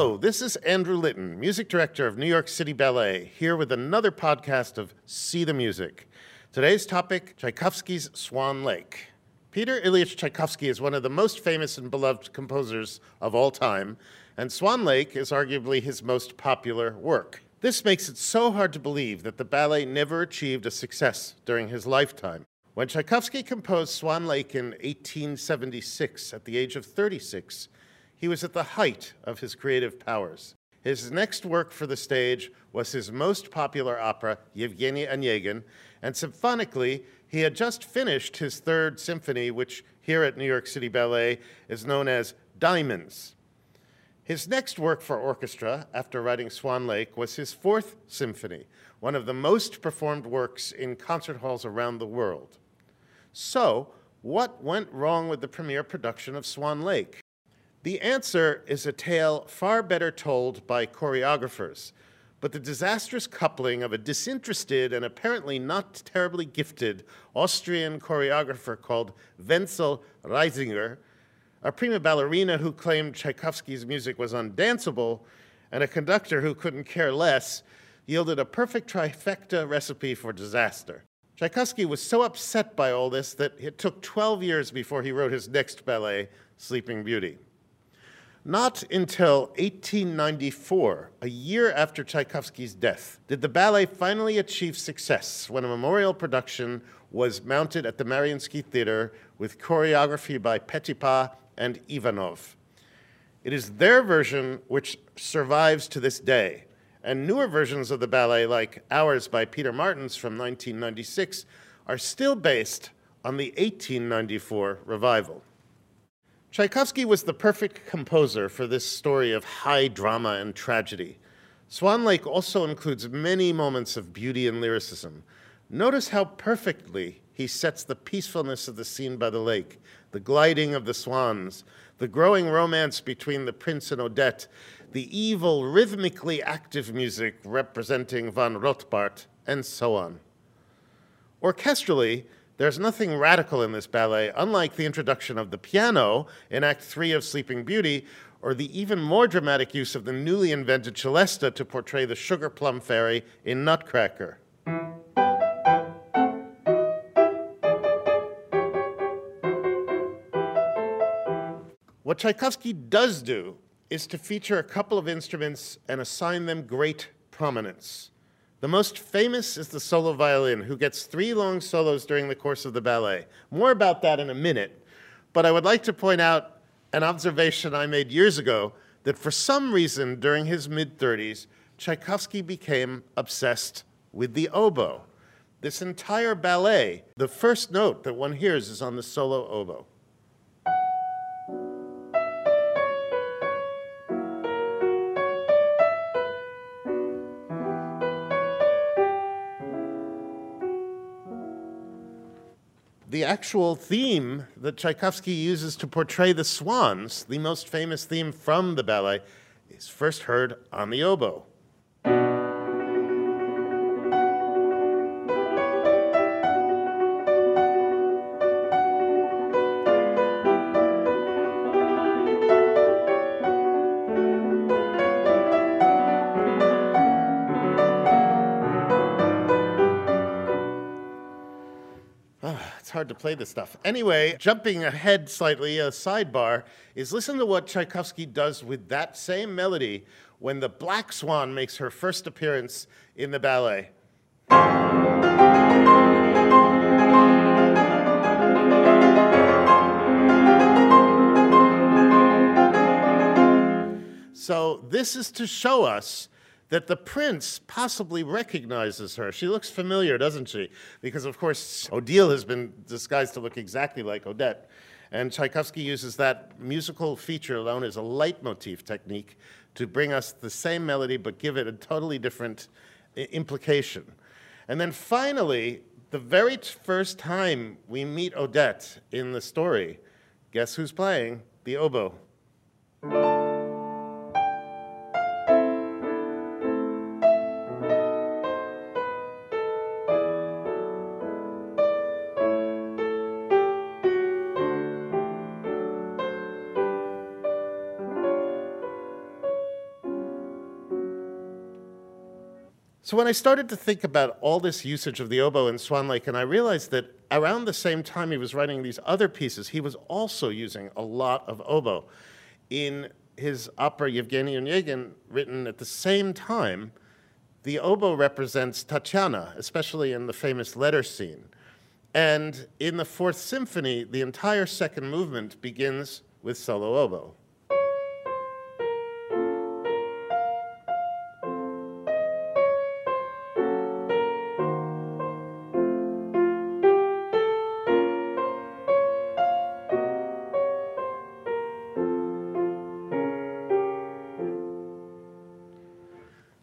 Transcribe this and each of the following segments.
Hello, this is Andrew Litton, music director of New York City Ballet, here with another podcast of See the Music. Today's topic Tchaikovsky's Swan Lake. Peter Ilyich Tchaikovsky is one of the most famous and beloved composers of all time, and Swan Lake is arguably his most popular work. This makes it so hard to believe that the ballet never achieved a success during his lifetime. When Tchaikovsky composed Swan Lake in 1876 at the age of 36, he was at the height of his creative powers. His next work for the stage was his most popular opera, Yevgeny Onegin, and symphonically, he had just finished his third symphony, which here at New York City Ballet is known as Diamonds. His next work for orchestra, after writing Swan Lake, was his fourth symphony, one of the most performed works in concert halls around the world. So, what went wrong with the premiere production of Swan Lake? The answer is a tale far better told by choreographers, but the disastrous coupling of a disinterested and apparently not terribly gifted Austrian choreographer called Wenzel Reisinger, a prima ballerina who claimed Tchaikovsky's music was undanceable, and a conductor who couldn't care less, yielded a perfect trifecta recipe for disaster. Tchaikovsky was so upset by all this that it took 12 years before he wrote his next ballet, Sleeping Beauty. Not until 1894, a year after Tchaikovsky's death, did the ballet finally achieve success when a memorial production was mounted at the Mariinsky Theater with choreography by Petipa and Ivanov. It is their version which survives to this day, and newer versions of the ballet, like ours by Peter Martins from 1996, are still based on the 1894 revival. Tchaikovsky was the perfect composer for this story of high drama and tragedy. Swan Lake also includes many moments of beauty and lyricism. Notice how perfectly he sets the peacefulness of the scene by the lake, the gliding of the swans, the growing romance between the prince and Odette, the evil, rhythmically active music representing von Rothbart, and so on. Orchestrally, there's nothing radical in this ballet, unlike the introduction of the piano in Act 3 of Sleeping Beauty, or the even more dramatic use of the newly invented celesta to portray the sugar plum fairy in Nutcracker. What Tchaikovsky does do is to feature a couple of instruments and assign them great prominence. The most famous is the solo violin, who gets three long solos during the course of the ballet. More about that in a minute, but I would like to point out an observation I made years ago that for some reason during his mid 30s, Tchaikovsky became obsessed with the oboe. This entire ballet, the first note that one hears is on the solo oboe. Actual theme that Tchaikovsky uses to portray the swans, the most famous theme from the ballet, is first heard on the oboe. To play this stuff. Anyway, jumping ahead slightly, a sidebar is listen to what Tchaikovsky does with that same melody when the Black Swan makes her first appearance in the ballet. So, this is to show us that the prince possibly recognizes her. She looks familiar, doesn't she? Because, of course, Odile has been disguised to look exactly like Odette. And Tchaikovsky uses that musical feature alone as a leitmotif technique to bring us the same melody but give it a totally different implication. And then finally, the very first time we meet Odette in the story, guess who's playing? The oboe. When I started to think about all this usage of the oboe in Swan Lake, and I realized that around the same time he was writing these other pieces, he was also using a lot of oboe. In his opera Yevgeny Onegin, written at the same time, the oboe represents Tatiana, especially in the famous letter scene. And in the Fourth Symphony, the entire second movement begins with solo oboe.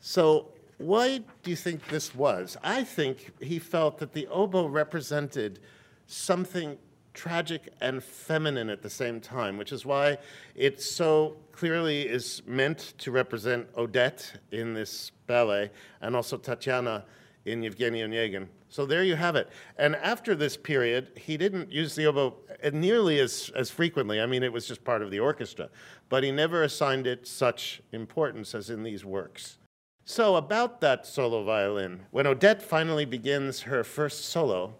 So, why do you think this was? I think he felt that the oboe represented something tragic and feminine at the same time, which is why it so clearly is meant to represent Odette in this ballet and also Tatiana in Yevgeny Onegin. So there you have it. And after this period, he didn't use the oboe nearly as, as frequently. I mean, it was just part of the orchestra. But he never assigned it such importance as in these works. So, about that solo violin, when Odette finally begins her first solo,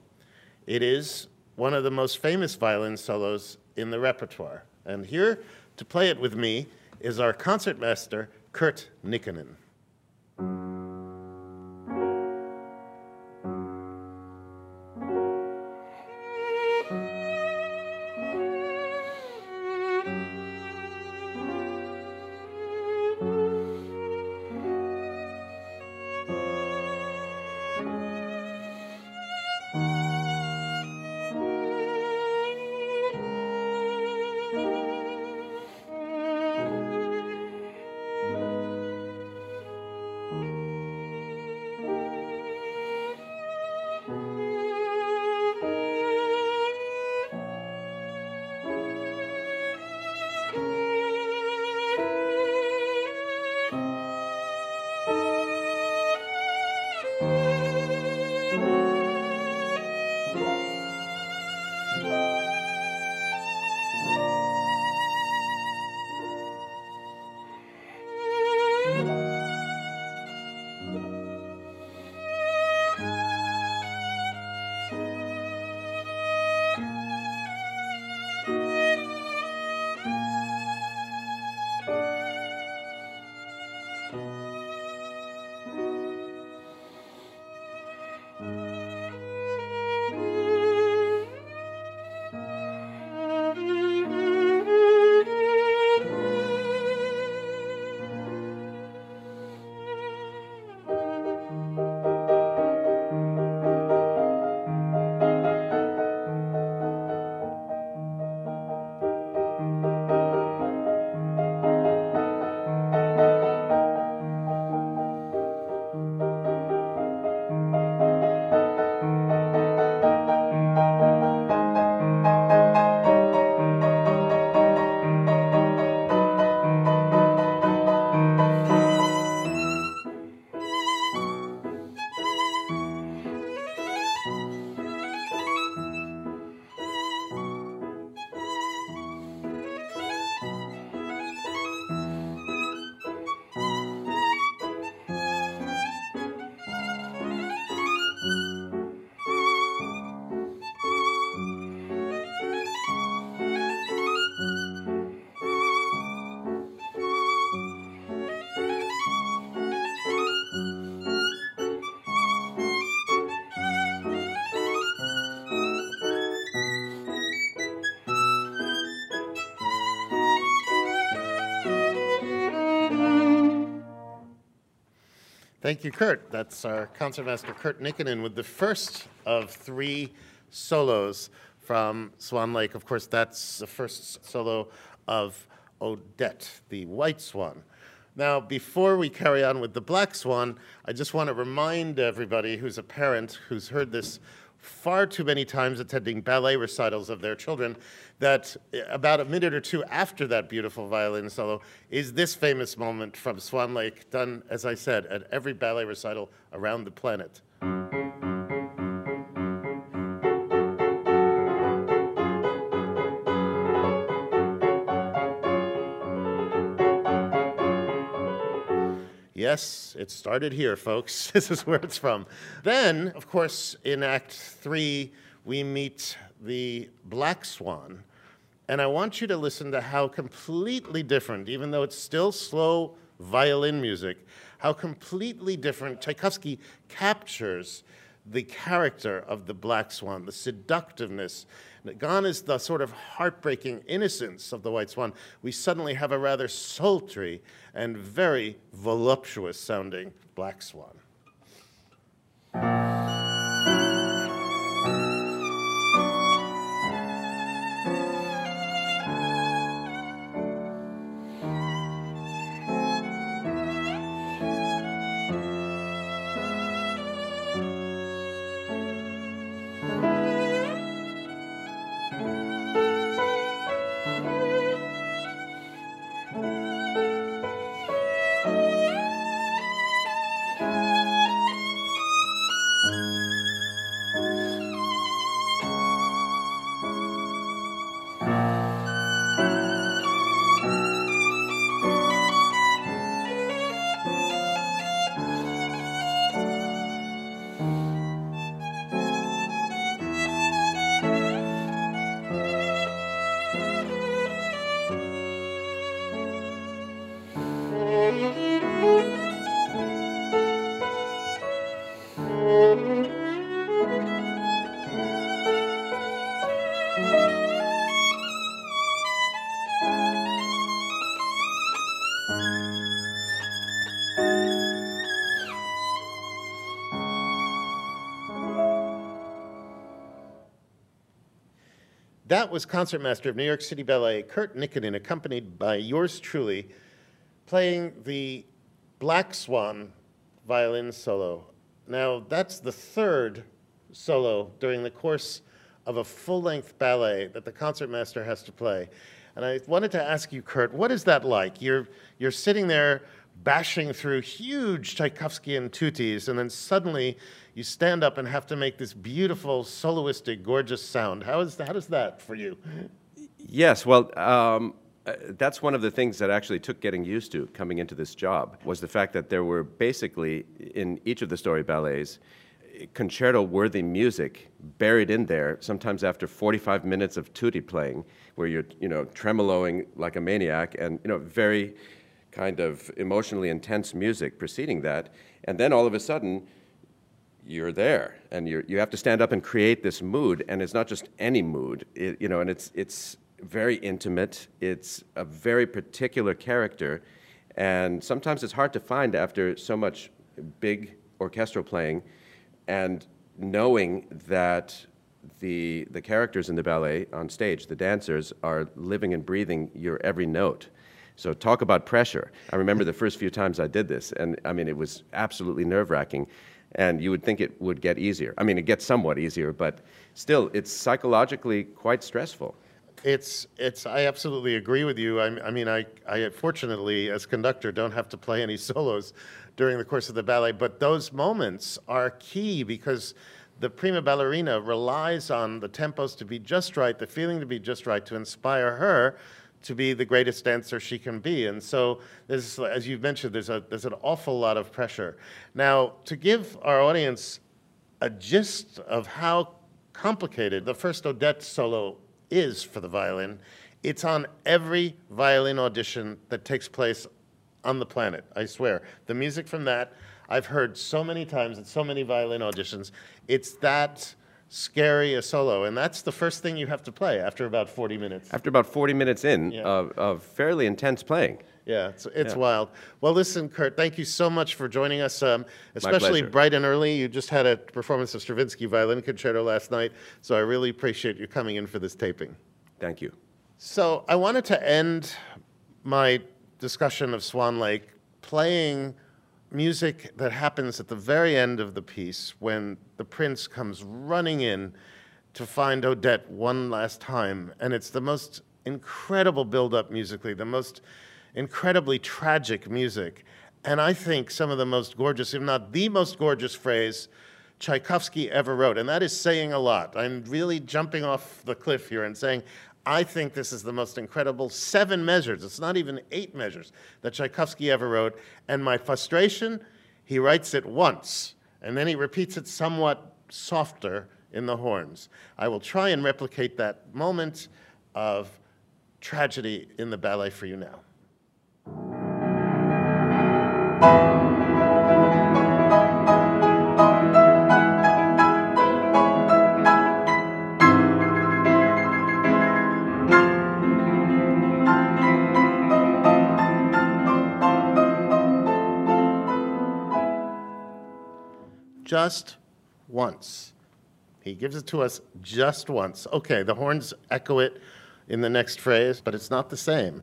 it is one of the most famous violin solos in the repertoire. And here to play it with me is our concertmaster, Kurt Nikkanen. Thank you, Kurt. That's our concertmaster, Kurt Nikkanen, with the first of three solos from Swan Lake. Of course, that's the first solo of Odette, the white swan. Now, before we carry on with the black swan, I just want to remind everybody who's a parent who's heard this far too many times attending ballet recitals of their children that eh, about a minute or two after that beautiful violin solo is this famous moment from Swan Lake, done, as I said, at every ballet recital around the planet. Yes, it started here, folks. This is where it's from. Then, of course, in Act Three, we meet the Black Swan. And I want you to listen to how completely different, even though it's still slow violin music, how completely different Tchaikovsky captures the character of the Black Swan, the seductiveness. Gone is the sort of heartbreaking innocence of the White Swan. We suddenly have a rather sultry and very voluptuous sounding Black Swan. That was concertmaster of New York City Ballet, Kurt Nikkanen, accompanied by yours truly, playing the Black Swan violin solo. Now, that's the third solo during the course of a full length ballet that the concertmaster has to play. And I wanted to ask you, Kurt, what is that like? You're, you're sitting there bashing through huge Tchaikovskyan tutti, and then suddenly you stand up and have to make this beautiful, soloistic, gorgeous sound. How, is, how does that for you? Yes, well, um, uh, that's one of the things that actually took getting used to coming into this job was the fact that there were basically in each of the story ballets concerto worthy music buried in there sometimes after 45 minutes of tutti playing where you're you know tremoloing like a maniac and you know very kind of emotionally intense music preceding that. And then all of a sudden, you're there and you you have to stand up and create this mood. And it's not just any mood, it, you know, and it's, it's very intimate, it's a very particular character. And sometimes it's hard to find after so much big orchestral playing and knowing that the, the characters in the ballet on stage, the dancers, are living and breathing your every note. So talk about pressure. I remember the first few times I did this, and I mean, it was absolutely nerve wracking. And you would think it would get easier. I mean, it gets somewhat easier, but still, it's psychologically quite stressful. It's, it's, I absolutely agree with you. I, I mean, I, I fortunately, as conductor, don't have to play any solos during the course of the ballet, but those moments are key because the prima ballerina relies on the tempos to be just right, the feeling to be just right to inspire her to be the greatest dancer she can be. And so, there's, as you've mentioned, there's, a, there's an awful lot of pressure. Now, to give our audience a gist of how complicated the first Odette solo is for the violin, it's on every violin audition that takes place on the planet, I swear. The music from that, I've heard so many times at so many violin auditions. It's that scary a solo, and that's the first thing you have to play after about 40 minutes. After about 40 minutes in yeah. of, of, fairly intense playing. Yeah, it's, it's yeah. wild. Well, listen, Kurt, thank you so much for joining us, um, especially bright and early. You just had a performance of Stravinsky Violin Concerto last night, so I really appreciate you coming in for this taping. Thank you. So I wanted to end my discussion of Swan Lake playing music that happens at the very end of the piece when the prince comes running in to find Odette one last time. And it's the most incredible build-up musically, the most incredibly tragic music. And I think some of the most gorgeous, if not the most gorgeous phrase Tchaikovsky ever wrote. And that is saying a lot. I'm really jumping off the cliff here and saying, I think this is the most incredible seven measures, it's not even eight measures, that Tchaikovsky ever wrote. And my frustration, he writes it once, and then he repeats it somewhat softer in the horns. I will try and replicate that moment of tragedy in the ballet for you now. Just once. He gives it to us just once. Okay, the horns echo it in the next phrase, but it's not the same.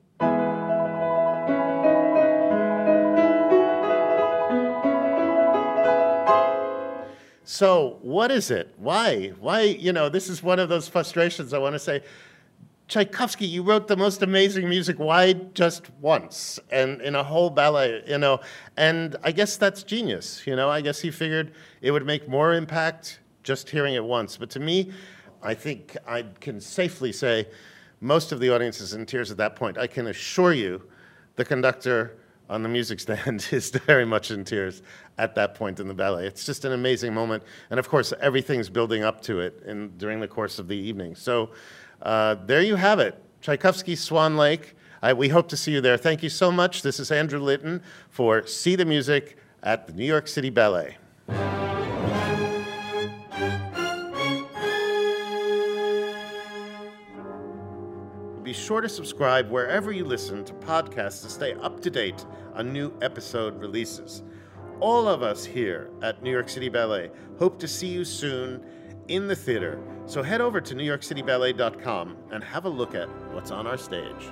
So, what is it? Why? Why, you know, this is one of those frustrations I want to say. Tchaikovsky, you wrote the most amazing music. Why just once and in a whole ballet, you know? And I guess that's genius, you know? I guess he figured it would make more impact just hearing it once. But to me, I think I can safely say most of the audience is in tears at that point. I can assure you the conductor on the music stand is very much in tears at that point in the ballet. It's just an amazing moment. And of course, everything's building up to it in, during the course of the evening. So uh, there you have it Tchaikovsky Swan Lake. I, we hope to see you there. Thank you so much. This is Andrew Litton for See the Music at the New York City Ballet. Be sure to subscribe wherever you listen to podcasts to stay up to date on new episode releases. All of us here at New York City Ballet hope to see you soon in the theater. So head over to newyorkcityballet.com and have a look at what's on our stage.